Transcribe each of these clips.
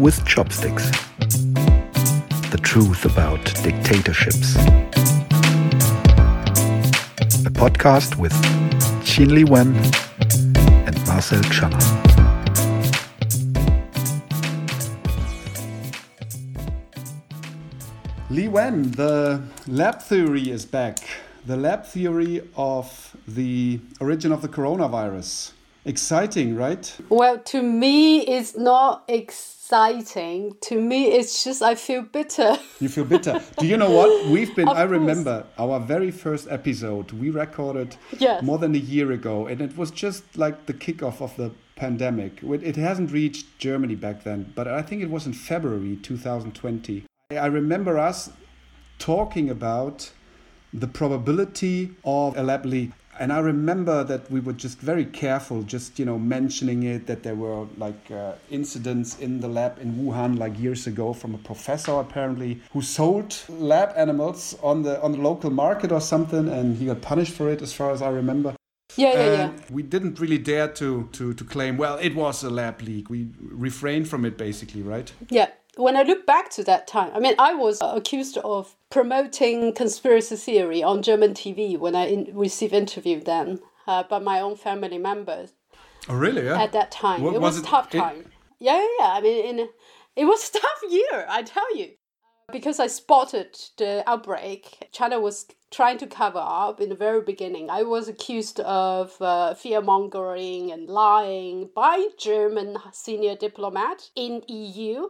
With Chopsticks. The truth about dictatorships. A podcast with Xin Li Wen and Marcel Channer. Li Wen, the lab theory is back. The lab theory of the origin of the coronavirus. Exciting, right? Well, to me, it's not exciting. To me, it's just I feel bitter. You feel bitter. Do you know what? We've been, Of I course. remember our very first episode we recorded Yes. more than a year ago, and it was just like the kickoff of the pandemic. It it hasn't reached Germany back then, but I think it was in February 2020. I remember us talking about the probability of a lab leak. And I remember that we were just very careful, just you know, mentioning it that there were like uh, incidents in the lab in Wuhan like years ago from a professor apparently who sold lab animals on the on the local market or something, and he got punished for it, as far as I remember. Yeah, yeah, yeah. We didn't really dare to to to claim, well, it was a lab leak. We refrained from it, basically, right? Yeah. When I look back to that time, I mean, I was accused of promoting conspiracy theory on German TV when I in- received interview then uh, by my own family members Oh, really? Yeah. at that time. What it was, was it- tough it- time. yeah, yeah, yeah. I mean, in, it was a tough year, I tell you. Because I spotted the outbreak, China was trying to cover up in the very beginning. I was accused of uh, fear mongering and lying by German senior diplomat in EU.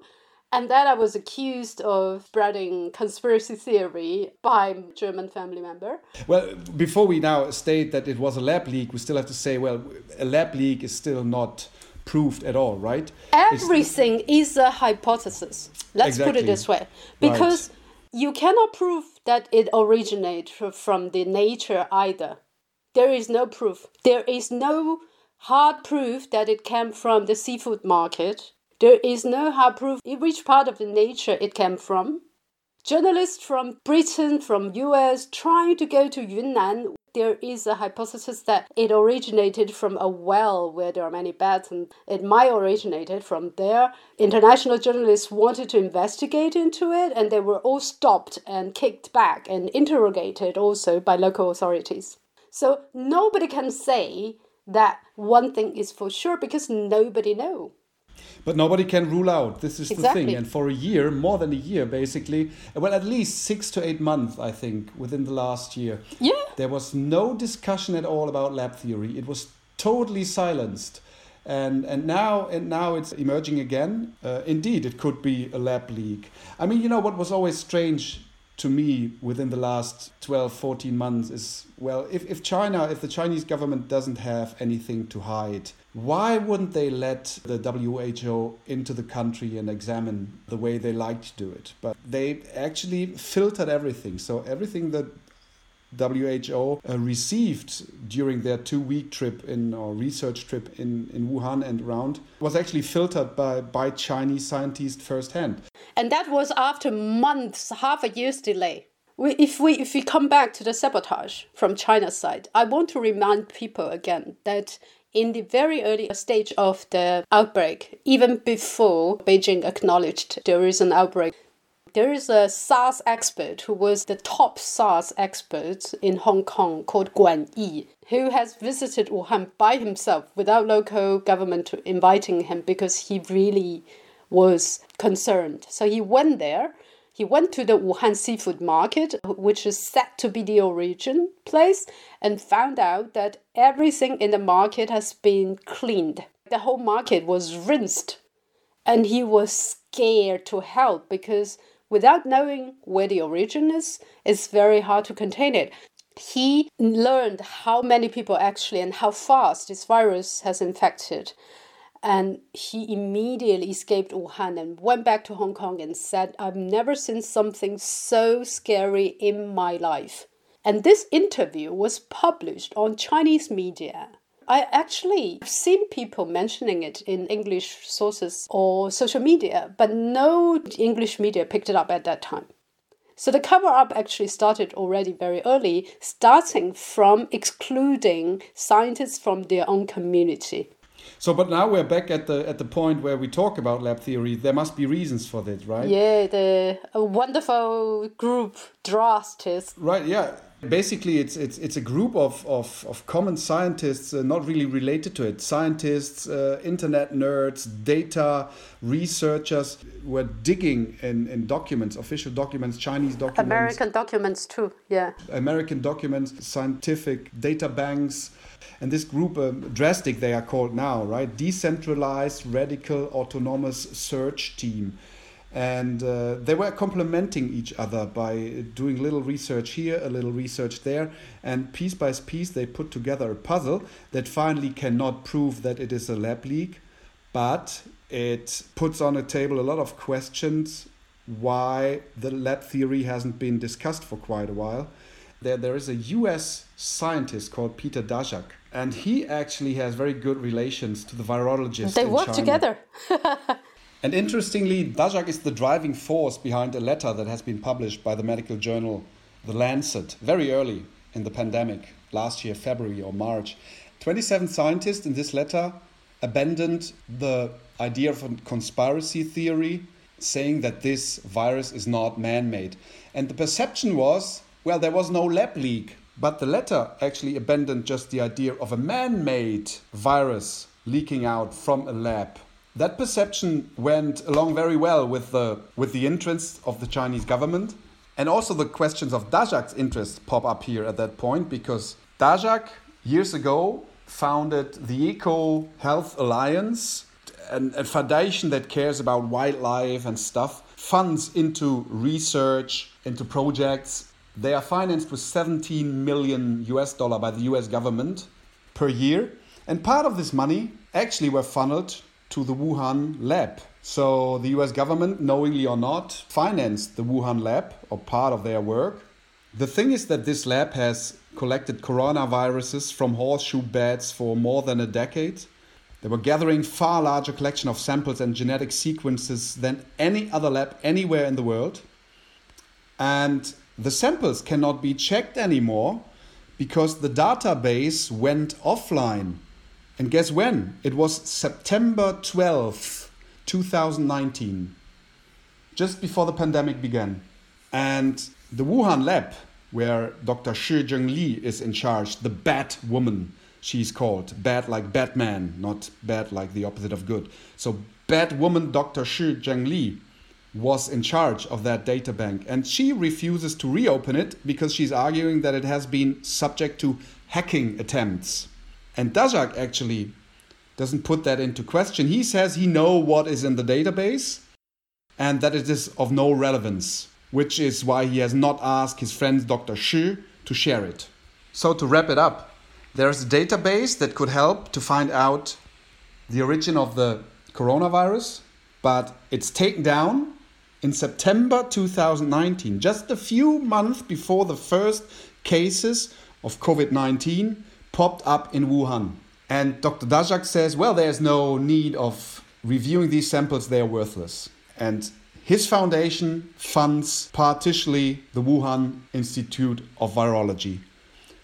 And then I was accused of spreading conspiracy theory by German family member. Well, before we now state that it was a lab leak, we still have to say, well, a lab leak is still not proved at all, right? It's- Everything is a hypothesis. Let's put it this way. Because you cannot prove that it originated from the nature either. There is no proof. There is no hard proof that it came from the seafood market. There is no hard proof in which part of the nature it came from. Journalists from Britain, from US, trying to go to Yunnan, there is a hypothesis that it originated from a well where there are many bats and it might originated from there. International journalists wanted to investigate into it and they were all stopped and kicked back and interrogated also by local authorities. So nobody can say that one thing is for sure because nobody know. But nobody can rule out. This is the thing. And for a year, more than a year, basically, well, at least six to eight months, I think, within the last year, Yeah. there was no discussion at all about lab theory. It was totally silenced. And, and now and now it's emerging again. Uh, indeed, it could be a lab leak. I mean, you know what was always strange to me within the last 12, 14 months is well, if, if China, if the Chinese government doesn't have anything to hide, why wouldn't they let the WHO into the country and examine the way they like to do it? But they actually filtered everything. So everything that WHO uh, received during their two-week trip in or research trip in, in Wuhan and around was actually filtered by, by Chinese scientists firsthand. And that was after months, half a year's delay. If we if we come back to the sabotage from China's side, I want to remind people again that in the very early stage of the outbreak, even before Beijing acknowledged there is an outbreak, there is a SARS expert who was the top SARS expert in Hong Kong called Guan Yi, who has visited Wuhan by himself without local government inviting him because he really was concerned. So he went there. He went to the Wuhan seafood market, which is said to be the origin place, and found out that everything in the market has been cleaned. The whole market was rinsed and he was scared to help because without knowing where the origin is it's very hard to contain it he learned how many people actually and how fast this virus has infected and he immediately escaped Wuhan and went back to Hong Kong and said, I've never seen something so scary in my life. And this interview was published on Chinese media. I actually have seen people mentioning it in English sources or social media, but no English media picked it up at that time. So the cover up actually started already very early, starting from excluding scientists from their own community. So, but now we're back at the at the point where we talk about lab theory. There must be reasons for this, right? Yeah, the a wonderful group DRASTIC. Right. Yeah. Basically, it's it's it's a group of of, of common scientists, uh, not really related to it. Scientists, uh, internet nerds, data researchers were digging in, in documents, official documents, Chinese documents, American documents too. Yeah. American documents, scientific data banks. And this group, um, DRASTIC, they are called now, right? Decentralized Radical Autonomous Search Team. And uh, they were complementing each other by doing little research here, a little research there. And piece by piece, they put together a puzzle that finally cannot prove that it is a lab leak, but it puts on a table a lot of questions why the lab theory hasn't been discussed for quite a while. There, there is a US scientist called Peter Daszak, and he actually has very good relations to the virologists. They work China. together. And interestingly, Daszak is the driving force behind a letter that has been published by the medical journal The Lancet very early in the pandemic, last year, February or March. 27 scientists in this letter abandoned the idea of a conspiracy theory, saying that this virus is not man made. And the perception was well, there was no lab leak, but the letter actually abandoned just the idea of a man made virus leaking out from a lab. That perception went along very well with the, with the interests of the Chinese government. And also the questions of Daszak's interests pop up here at that point because Daszak, years ago, founded the Eco Health Alliance, an, a foundation that cares about wildlife and stuff, funds into research, into projects. They are financed with 17 million US dollar by the US government per year. And part of this money actually were funneled to the Wuhan lab. So the US government, knowingly or not, financed the Wuhan lab or part of their work. The thing is that this lab has collected coronaviruses from horseshoe bats for more than a decade. They were gathering far larger collection of samples and genetic sequences than any other lab anywhere in the world. And the samples cannot be checked anymore because the database went offline. And guess when? It was September 12th, 2019, just before the pandemic began. And the Wuhan lab, where Dr. Shi Zhengli is in charge, the Bat Woman, she's called. Bad like Batman, not bad like the opposite of good. So, Bat Woman Dr. Shi Zhengli was in charge of that data bank. And she refuses to reopen it because she's arguing that it has been subject to hacking attempts. And Daszak actually doesn't put that into question. He says he know what is in the database and that it is of no relevance, which is why he has not asked his friend Dr. Shi to share it. So to wrap it up, there's a database that could help to find out the origin of the coronavirus, but it's taken down in September 2019, just a few months before the first cases of COVID 19 popped up in Wuhan. And Dr. Daszak says, well, there's no need of reviewing these samples, they're worthless. And his foundation funds partially the Wuhan Institute of Virology.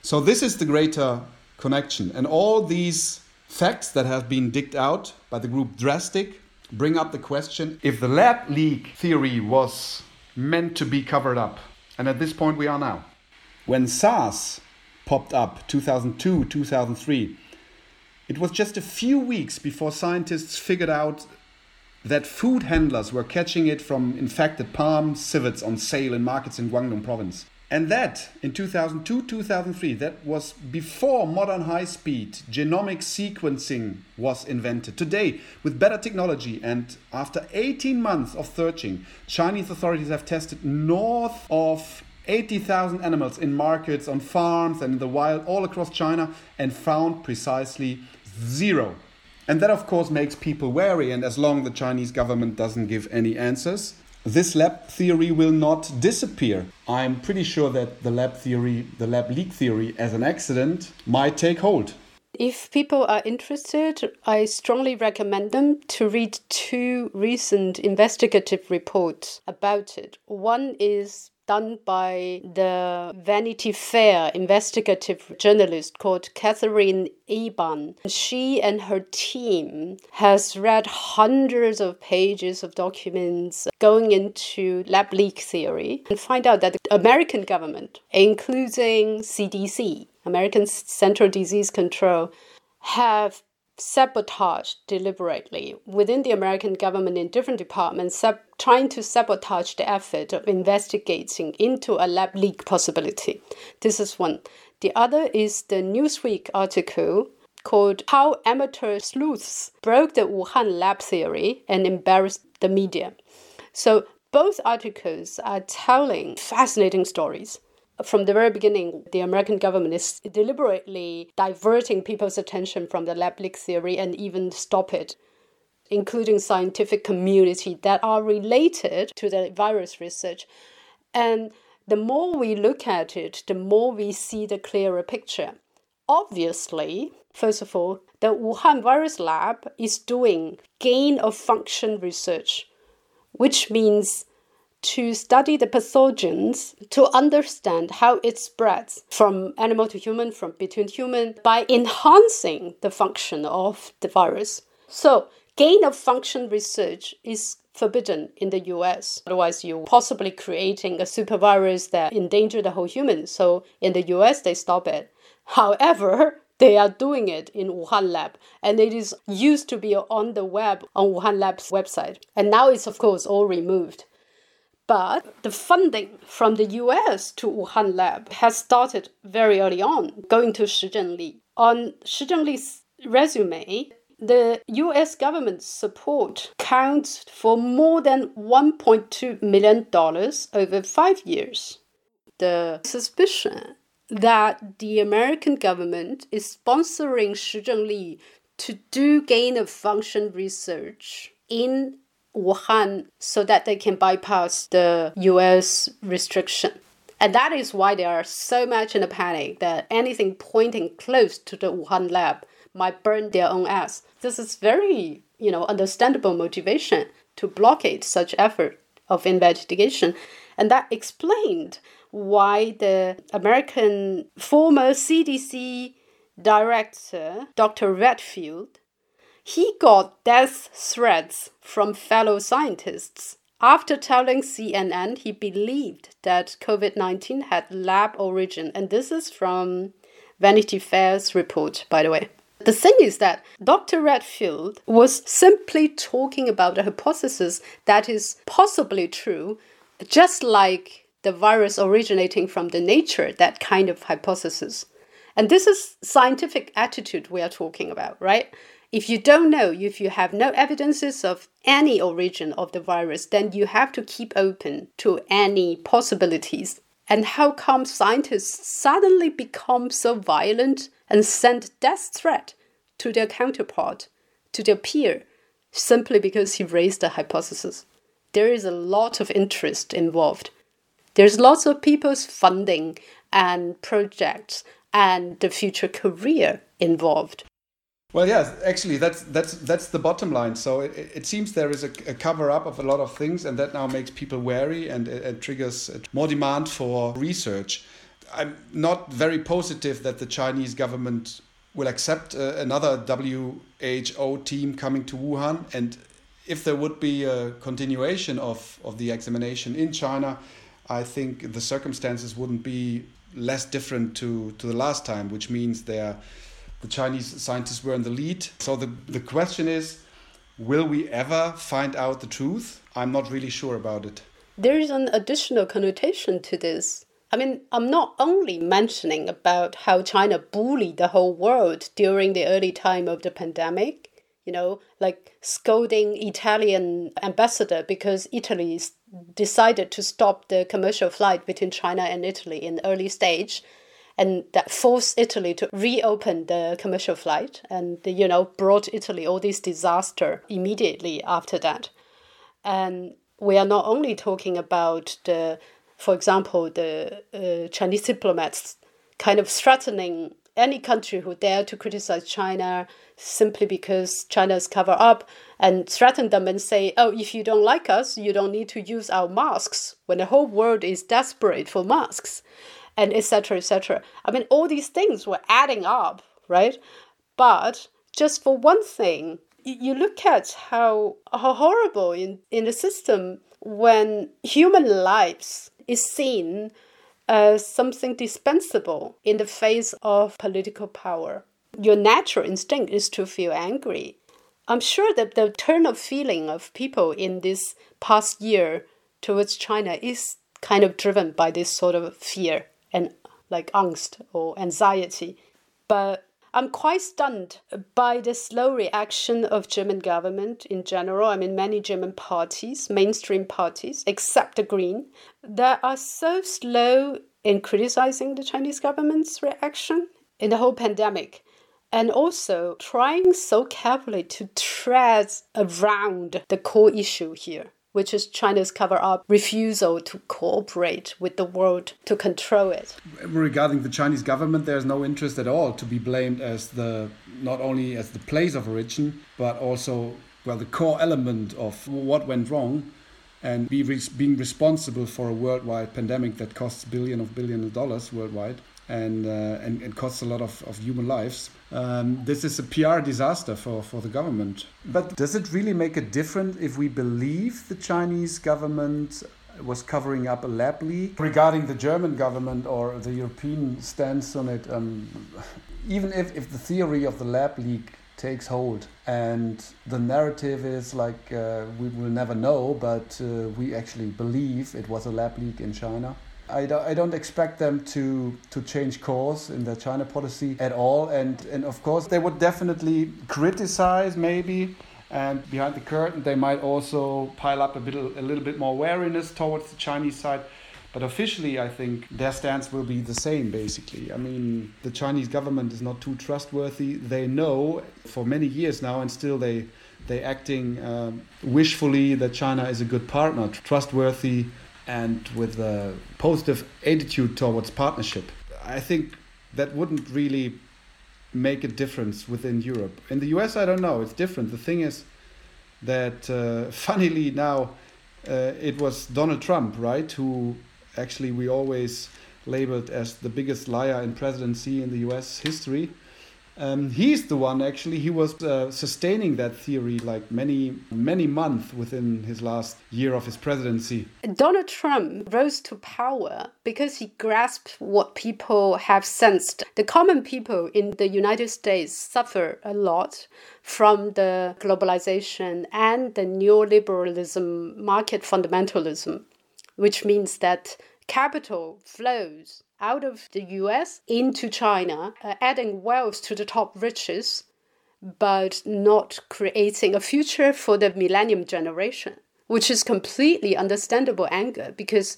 So this is the greater connection. And all these facts that have been digged out by the group DRASTIC bring up the question if the lab leak theory was meant to be covered up. And at this point we are now. When SARS popped up 2002, 2003, it was just a few weeks before scientists figured out that food handlers were catching it from infected palm civets on sale in markets in Guangdong province. And that in 2002 2003, that was before modern high speed genomic sequencing was invented. Today, with better technology and after 18 months of searching, Chinese authorities have tested north of 80,000 animals in markets, on farms, and in the wild all across China and found precisely zero. And that, of course, makes people wary. And as long the Chinese government doesn't give any answers, this lab theory will not disappear. I'm pretty sure that the lab theory, the lab leak theory as an accident, might take hold. If people are interested, I strongly recommend them to read two recent investigative reports about it. One is done by the Vanity Fair investigative journalist called Katherine Eban. She and her team has read hundreds of pages of documents going into lab leak theory and find out that the American government, including CDC, American Central Disease Control, have sabotaged deliberately within the American government in different departments, trying to sabotage the effort of investigating into a lab leak possibility. This is one. The other is the Newsweek article called How Amateur Sleuths Broke the Wuhan Lab Theory and Embarrassed the Media. So both articles are telling fascinating stories from the very beginning, the American government is deliberately diverting people's attention from the lab leak theory and even stop it, including scientific community that are related to the virus research. And the more we look at it, the more we see the clearer picture. Obviously, first of all, the Wuhan virus lab is doing gain of function research, which means to study the pathogens to understand how it spreads from animal to human, from between human, by enhancing the function of the virus. So, gain of function research is forbidden in the US. Otherwise, you're possibly creating a super virus that endanger the whole human. So, in the US, they stop it. However, they are doing it in Wuhan lab and it is used to be on the web on Wuhan lab's website. And now it's of course all removed. But the funding from the US to Wuhan lab has started very early on, going to Shi Zhengli. On Shi Zhengli's resume, the US government support counts for more than $1.2 million over five years. The suspicion that the American government is sponsoring Shi Zhengli to do gain of function research in Wuhan so that they can bypass the US restriction. And that is why they are so much in a panic that anything pointing close to the Wuhan lab might burn their own ass. This is very, you know, understandable motivation to blockade such effort of investigation. And that explained why the American former CDC director, Dr. Redfield, he got death threats from fellow scientists. After telling CNN he believed that COVID 19 had lab origin, and this is from Vanity Fair's report, by the way. The thing is that Dr. Redfield was simply talking about a hypothesis that is possibly true, just like the virus originating from the nature, that kind of hypothesis. And this is scientific attitude we are talking about, right? If you don't know, if you have no evidences of any origin of the virus, then you have to keep open to any possibilities. And how come scientists suddenly become so violent and send death threat to their counterpart, to their peer, simply because he raised a hypothesis? There is a lot of interest involved. There's lots of people's funding and projects and the future career involved. Well, yes, actually, that's that's that's the bottom line. So it, it seems there is a, a, cover up of a lot of things, and that now makes people wary and it, it triggers more demand for research. I'm not very positive that the Chinese government will accept uh, another WHO team coming to Wuhan, and if there would be a continuation of of the examination in China, I think the circumstances wouldn't be less different to to the last time, which means they're the Chinese scientists were in the lead. So the, the question is will we ever find out the truth? I'm not really sure about it. There is an additional connotation to this. I mean, I'm not only mentioning about how China bullied the whole world during the early time of the pandemic, you know, like scolding Italian ambassador because Italy decided to stop the commercial flight between China and Italy in early stage and that forced Italy to reopen the commercial flight and you know brought Italy all this disaster immediately after that. And we are not only talking about the, for example, the uh, Chinese diplomats kind of threatening any country who dare to criticize China simply because China's cover up and threaten them and say, oh, if you don't like us, you don't need to use our masks when the whole world is desperate for masks and etc etc i mean all these things were adding up right but just for one thing you look at how, how horrible in, in the system when human lives is seen as something dispensable in the face of political power. Your natural instinct is to feel angry. I'm sure that the turn of feeling of people in this past year towards China is kind of driven by this sort of fear and like angst or anxiety. But I'm quite stunned by the slow reaction of German government in general. I mean, many German parties, mainstream parties, except the Green, that are so slow in criticizing the Chinese government's reaction in the whole pandemic and also trying so carefully to tread around the core issue here which is China's cover up refusal to cooperate with the world to control it. Regarding the Chinese government, there's no interest at all to be blamed as the not only as the place of origin, but also well the core element of what went wrong and be being responsible for a worldwide pandemic that costs billion of billion of dollars worldwide and, uh, and, and costs a lot of, of human lives. Um, this is a PR disaster for, for the government. But does it really make a difference if we believe the Chinese government was covering up a lab leak? Regarding the German government or the European stance on it, um, even if, if the theory of the lab leak takes hold and the narrative is like uh, we will never know, but uh, we actually believe it was a lab leak in China I don't, I don't expect them to, to change course in their China policy at all. And, and of course, they would definitely criticize, maybe. And behind the curtain, they might also pile up a, bit, a little bit more wariness towards the Chinese side. But officially, I think their stance will be the same, basically. I mean, the Chinese government is not too trustworthy. They know for many years now, and still they they acting um, wishfully that China is a good partner, trustworthy, and with a positive attitude towards partnership. I think that wouldn't really make a difference within Europe. In the US, I don't know. It's different. The thing is that, uh, funnily now, uh, it was Donald Trump, right, who actually we always labeled as the biggest liar in presidency in the US history. Um, he's the one actually. He was uh, sustaining that theory like many many months within his last year of his presidency. Donald Trump rose to power because he grasped what people have sensed. The common people in the United States suffer a lot from the globalization and the neoliberalism, market fundamentalism, which means that capital flows out of the US into China, uh, adding wealth to the top riches, but not creating a future for the millennium generation, which is completely understandable anger because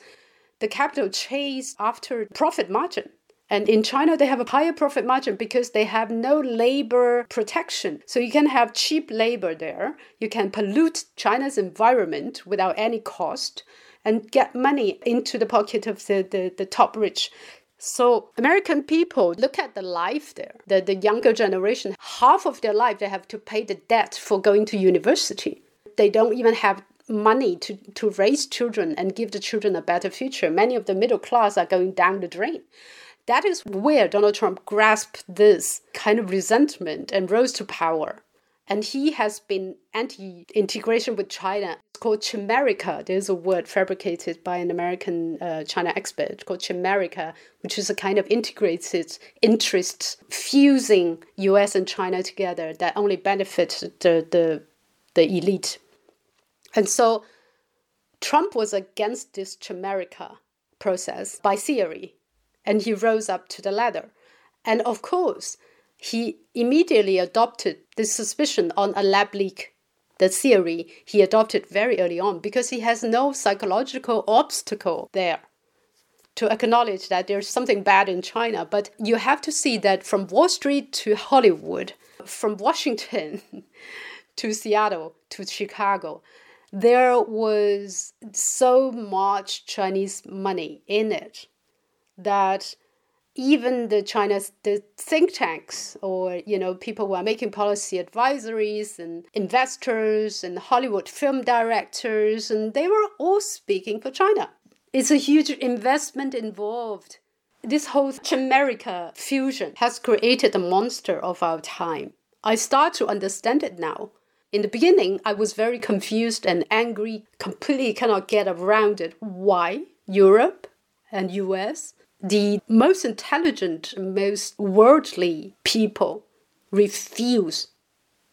the capital chase after profit margin. And in China, they have a higher profit margin because they have no labor protection. So you can have cheap labor there. You can pollute China's environment without any cost and get money into the pocket of the, the, the top rich. So American people look at the life there. The, the younger generation, half of their life they have to pay the debt for going to university. They don't even have money to, to raise children and give the children a better future. Many of the middle class are going down the drain. That is where Donald Trump grasped this kind of resentment and rose to power and he has been anti-integration with China. It's called chimerica. There's a word fabricated by an American uh, China expert called chimerica, which is a kind of integrated interest fusing U.S. and China together that only benefits the the, the elite. And so, Trump was against this chimerica process by theory, and he rose up to the ladder. And of course, he immediately adopted this suspicion on a lab leak. The theory he adopted very early on because he has no psychological obstacle there to acknowledge that there's something bad in China. But you have to see that from Wall Street to Hollywood, from Washington to Seattle to Chicago, there was so much Chinese money in it that even the China's the think tanks or you know people who are making policy advisories and investors and Hollywood film directors and they were all speaking for China. It's a huge investment involved. This whole America fusion has created a monster of our time. I start to understand it now. In the beginning, I was very confused and angry, completely cannot get around it. Why? Europe and US, the most intelligent, most worldly people refuse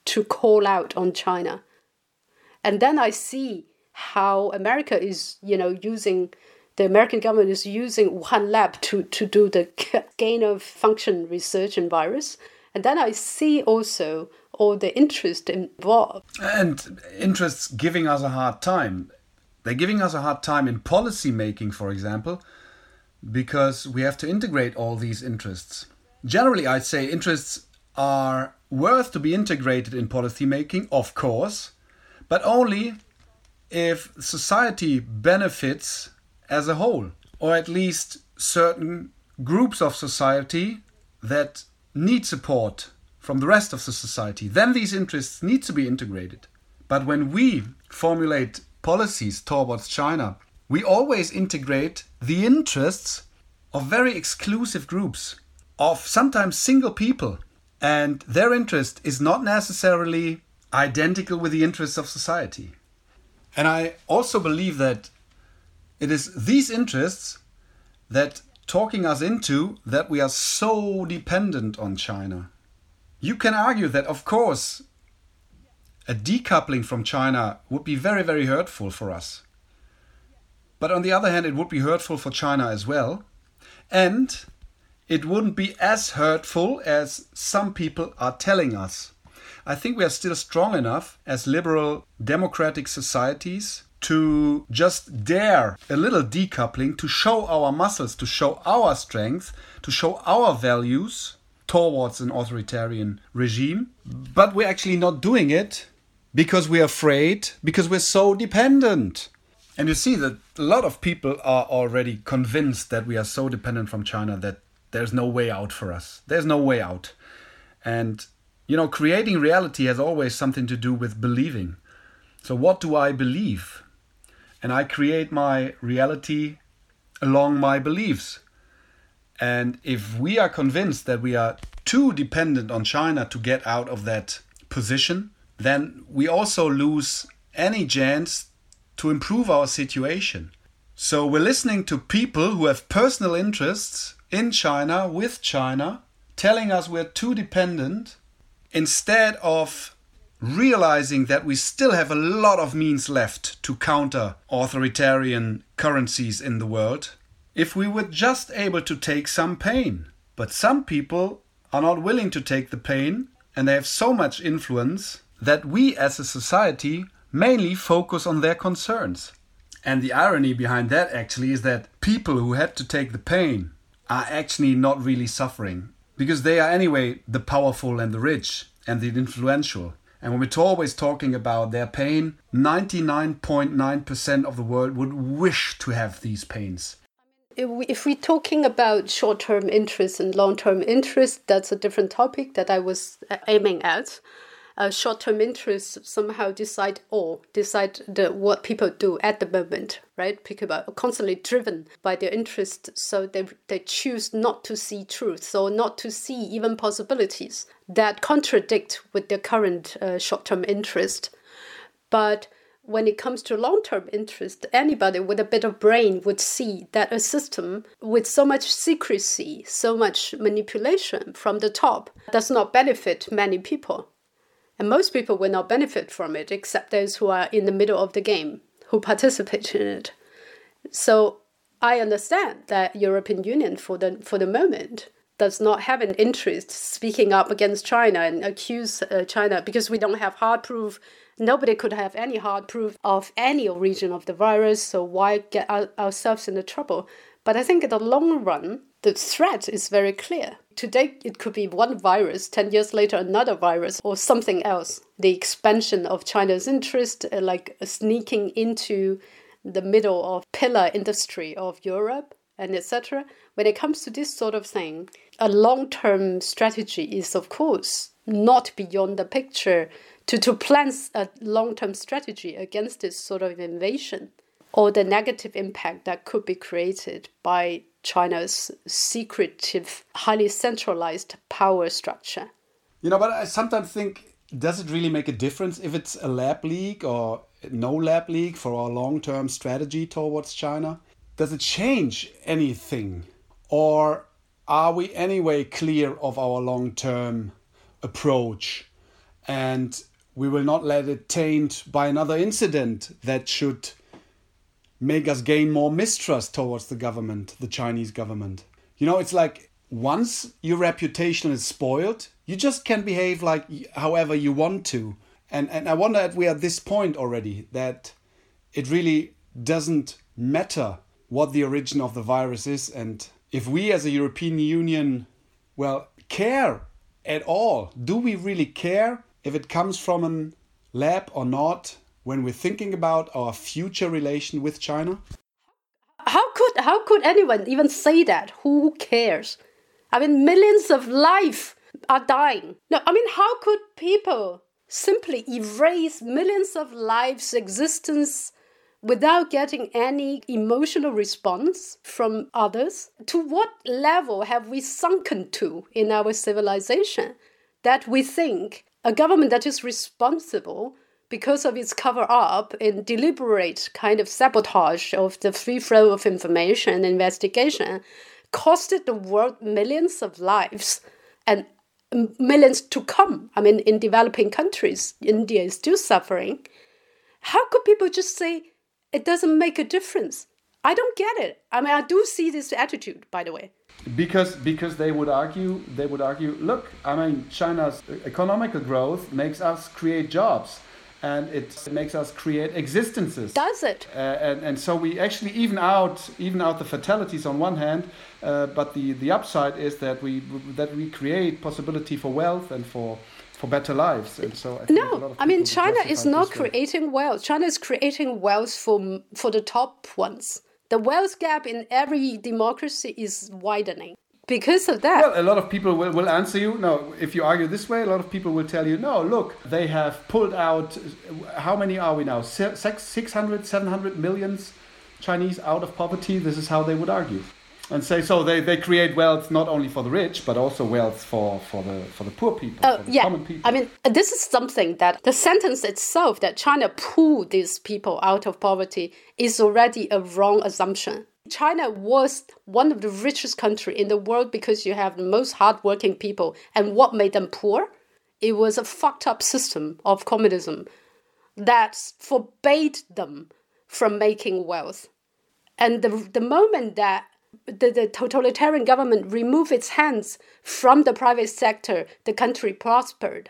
to call out on China. And then I see how America is, you know, using the American government is using Wuhan lab to, to do the gain of function research in virus. And then I see also all the interest involved. And interests giving us a hard time. They're giving us a hard time in policy making, for example, because we have to integrate all these interests. Generally, I'd say interests are worth to be integrated in policy making, of course, but only if society benefits as a whole, or at least certain groups of society that need support from the rest of the society, then these interests need to be integrated. But when we formulate policies towards China, we always integrate the interests of very exclusive groups, of sometimes single people, and their interest is not necessarily identical with the interests of society. And I also believe that it is these interests that talking us into that we are so dependent on China. You can argue that, of course, a decoupling from China would be very, very hurtful for us. But on the other hand, it would be hurtful for China as well. And it wouldn't be as hurtful as some people are telling us. I think we are still strong enough as liberal democratic societies to just dare a little decoupling, to show our muscles, to show our strength, to show our values towards an authoritarian regime. But we're actually not doing it because we're afraid, because we're so dependent. And you see that a lot of people are already convinced that we are so dependent from China that there's no way out for us. There's no way out. And, you know, creating reality has always something to do with believing. So, what do I believe? and I create my reality along my beliefs. And if we are convinced that we are too dependent on China to get out of that position, then we also lose any chance to improve our situation. So we're listening to people who have personal interests in China, with China, telling us we're too dependent instead of realizing that we still have a lot of means left to counter authoritarian currencies in the world if we were just able to take some pain. But some people are not willing to take the pain and they have so much influence that we as a society mainly focus on their concerns. And the irony behind that actually is that people who had to take the pain are actually not really suffering because they are anyway the powerful and the rich and the influential. And when we're always talking about their pain, 99.9% of the world would wish to have these pains. If we're talking about short term interest and long term interest, that's a different topic that I was aiming at uh, short-term interests somehow decide all, decide the, what people do at the moment, right? People are constantly driven by their interests, so they, they choose not to see truth, so not to see even possibilities that contradict with their current uh, short-term interest. But when it comes to long term interest, anybody with a bit of brain would see that a system with so much secrecy, so much manipulation from the top, does not benefit many people. And most people will not benefit from it except those who are in the middle of the game, who participate in it. So I understand that European Union for the for the moment does not have an interest speaking up against China and accuse uh, China because we don't have hard proof. Nobody could have any hard proof of any origin of the virus, so why get our, ourselves into trouble? But I think in the long run, the threat is very clear. Today, it could be one virus, 10 years later, another virus, or something else. The expansion of China's interest, uh, like uh, sneaking into the middle of pillar industry of Europe, and etc. When it comes to this sort of thing, a long term strategy is, of course, not beyond the picture to, to plan a long term strategy against this sort of invasion or the negative impact that could be created by China's secretive, highly centralized power structure. You know, but I sometimes think does it really make a difference if it's a lab leak or no lab leak for our long term strategy towards China? Does it change anything? Or are we anyway clear of our long term approach and we will not let it taint by another incident that should make us gain more mistrust towards the government, the Chinese government? You know, it's like once your reputation is spoiled, you just can behave like however you want to. And, and I wonder if we are at this point already that it really doesn't matter what the origin of the virus is and if we as a European Union, well, care at all. Do we really care if it comes from a lab or not when we're thinking about our future relation with China? How could how could anyone even say that? Who cares? I mean, millions of lives are dying. No, I mean, how could people simply erase millions of lives' existence without getting any emotional response from others? To what level have we sunken to in our civilization that we think a government that is responsible because of its cover up and deliberate kind of sabotage of the free flow of information and investigation costed the world millions of lives and millions to come. I mean, in developing countries, India is still suffering. How could people just say it doesn't make a difference? I don't get it. I mean, I do see this attitude, by the way. Because because they would argue they would argue, look, I mean, China's economical growth makes us create jobs and it makes us create existences. Does it? Uh, and, and so we actually even out even out the fatalities on one hand, uh, but the, the upside is that we that we create possibility for wealth and for for better lives. And so I no, I mean China is not creating wealth. China is creating wealth for for the top ones. The wealth gap in every democracy is widening because of that. Well, a lot of people will, will answer you. No, if you argue this way, a lot of people will tell you, no, look, they have pulled out, how many are we now? 600, 700 millions Chinese out of poverty. This is how they would argue. And say so they, they create wealth not only for the rich but also wealth for, for the for the poor people, uh, yeah. common people. I mean this is something that the sentence itself that China pulled these people out of poverty is already a wrong assumption China was one of the richest country in the world because you have the most hardworking people. And what made them poor? It was a fucked up system of communism that forbade them from making wealth. And the, the moment that the, the totalitarian government removed its hands from the private sector, the country prospered.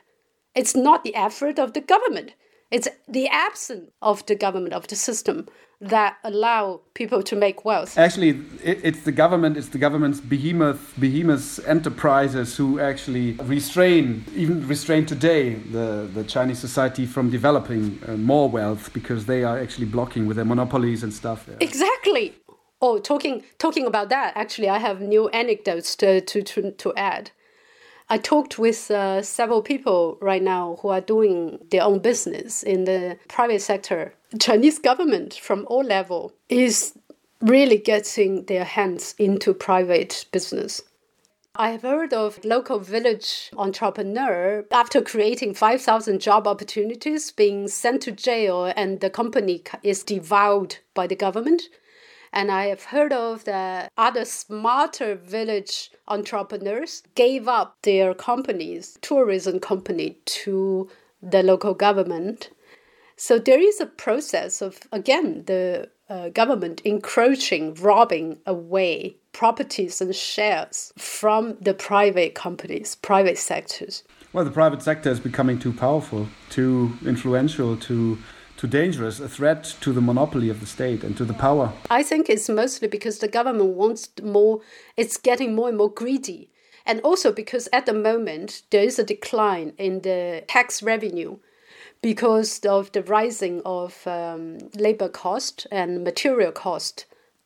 It's not the effort of the government. It's the absence of the government, of the system, that allow people to make wealth. Actually, it, it's the government, it's the government's behemoth, behemoth enterprises who actually restrain, even restrain today, the, the Chinese society from developing uh, more wealth because they are actually blocking with their monopolies and stuff. Yeah. Exactly. Oh, talking talking about that, actually, I have new anecdotes to, to, to, to add. I talked with uh, several people right now who are doing their own business in the private sector. Chinese government from all level is really getting their hands into private business. I have heard of local village entrepreneur after creating 5,000 job opportunities being sent to jail and the company is devoured by the government. And I have heard of the other smarter village entrepreneurs gave up their companies, tourism company, to the local government. So there is a process of, again, the uh, government encroaching, robbing away properties and shares from the private companies, private sectors. Well, the private sector is becoming too powerful, too influential, too too dangerous, a threat to the monopoly of the state and to the power? I think it's mostly because the government wants more, it's getting more and more greedy. And also because at the moment there is a decline in the tax revenue because of the rising of um, labor cost and material cost.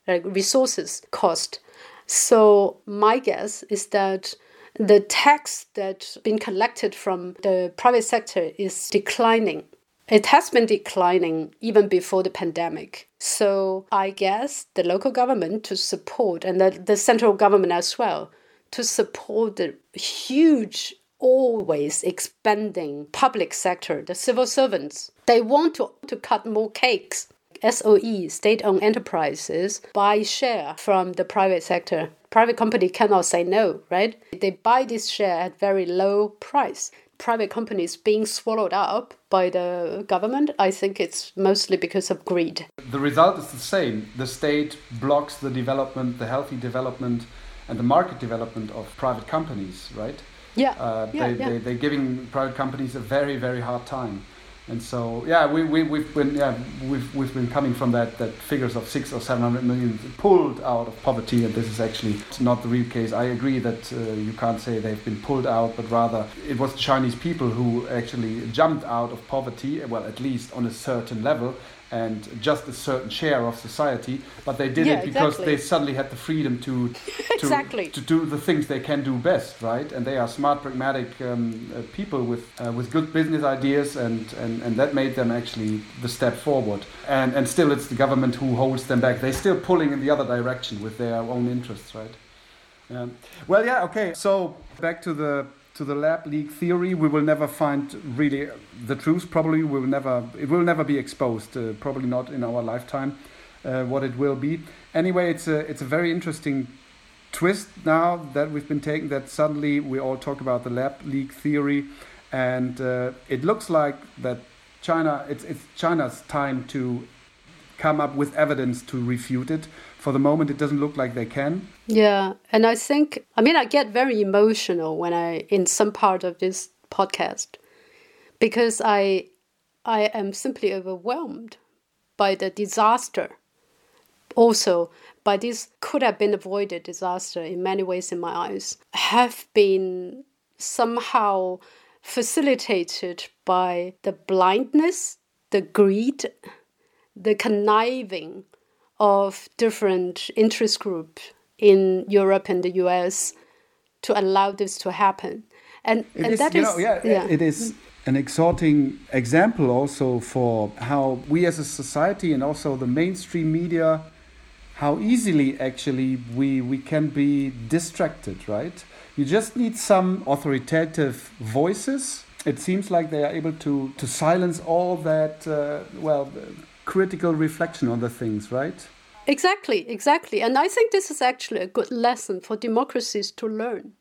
like resources cost. So my guess is that the tax that's been collected from the private sector is declining. It has been declining even before the pandemic. So I guess the local government to support and the, the central government as well to support the huge always expanding public sector, the civil servants. They want to, to cut more cakes. SOE, state owned enterprises, buy share from the private sector. Private company cannot say no, right? They buy this share at very low price. Private companies being swallowed up by the government, I think it's mostly because of greed. The result is the same. The state blocks the development, the healthy development, and the market development of private companies, right? Yeah. Uh, yeah, they, yeah. They, they're giving private companies a very, very hard time. And so, yeah, we, we, we've been, yeah, we've, we've been coming from that, that figures of six or 700 million pulled out of poverty. And this is actually not the real case. I agree that uh, you can't say they've been pulled out, but rather it was the Chinese people who actually jumped out of poverty, well, at least on a certain level, and just a certain share of society, but they did yeah, it because exactly. they suddenly had the freedom to to, exactly. to do the things they can do best, right? And they are smart, pragmatic um, uh, people with uh, with good business ideas, and, and, and that made them actually the step forward. And and still, it's the government who holds them back. They're still pulling in the other direction with their own interests, right? Um, well, yeah, okay. So back to the to the lab leak theory, we will never find really the truth. Probably we will never. It will never be exposed. Uh, probably not in our lifetime. Uh, what it will be. Anyway, it's a it's a very interesting twist now that we've been taking. That suddenly we all talk about the lab leak theory, and uh, it looks like that China. It's it's China's time to come up with evidence to refute it. For the moment, it doesn't look like they can. Yeah, and I think I mean I get very emotional when I in some part of this podcast because I I am simply overwhelmed by the disaster. Also, by this could have been avoided disaster in many ways in my eyes have been somehow facilitated by the blindness, the greed, the conniving of different interest groups in Europe and the US to allow this to happen. And, it and is, that is, know, yeah, yeah. it is an exhorting example also for how we as a society and also the mainstream media how easily actually we we can be distracted right you just need some authoritative voices it seems like they are able to to silence all that uh, well critical reflection on the things right Exactly, exactly. And I think this is actually a good lesson for democracies to learn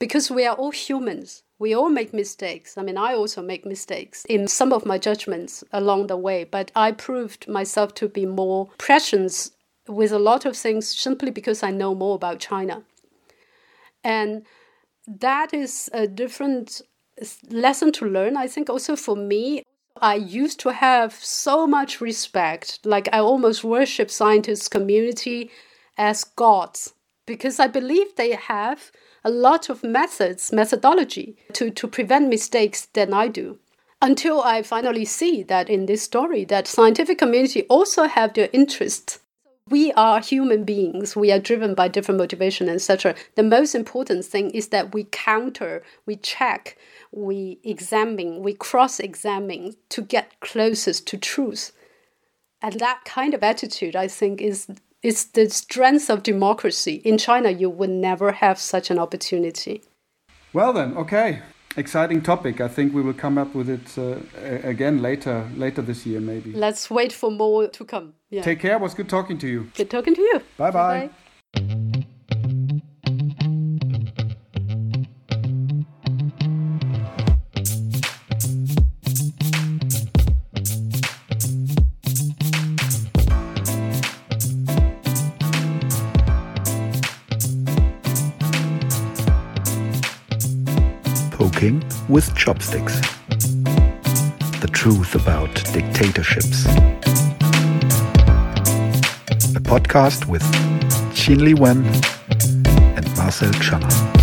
because we are all humans. We all make mistakes. I mean, I also make mistakes in some of my judgments along the way, but I proved myself to be more prescient with a lot of things simply because I know more about China. And that is a different lesson to learn, I think, also for me. I used to have so much respect, like I almost worship scientists community as gods because I believe they have a lot of methods, methodology to, to prevent mistakes than I do. Until I finally see that in this story that scientific community also have their interests. We are human beings. We are driven by different motivation, etc. The most important thing is that we counter, we check, we examine, we cross examine to get closest to truth. And that kind of attitude, I think, is is the strength of democracy. In China, you would never have such an opportunity. Well then, okay. Exciting topic. I think we will come up with it uh, again later, later this year, maybe. Let's wait for more to come. Yeah. Take care. It was good talking to you. Good talking to you. Bye bye. With chopsticks. The truth about dictatorships. A podcast with Qinli Wen and Marcel Channer.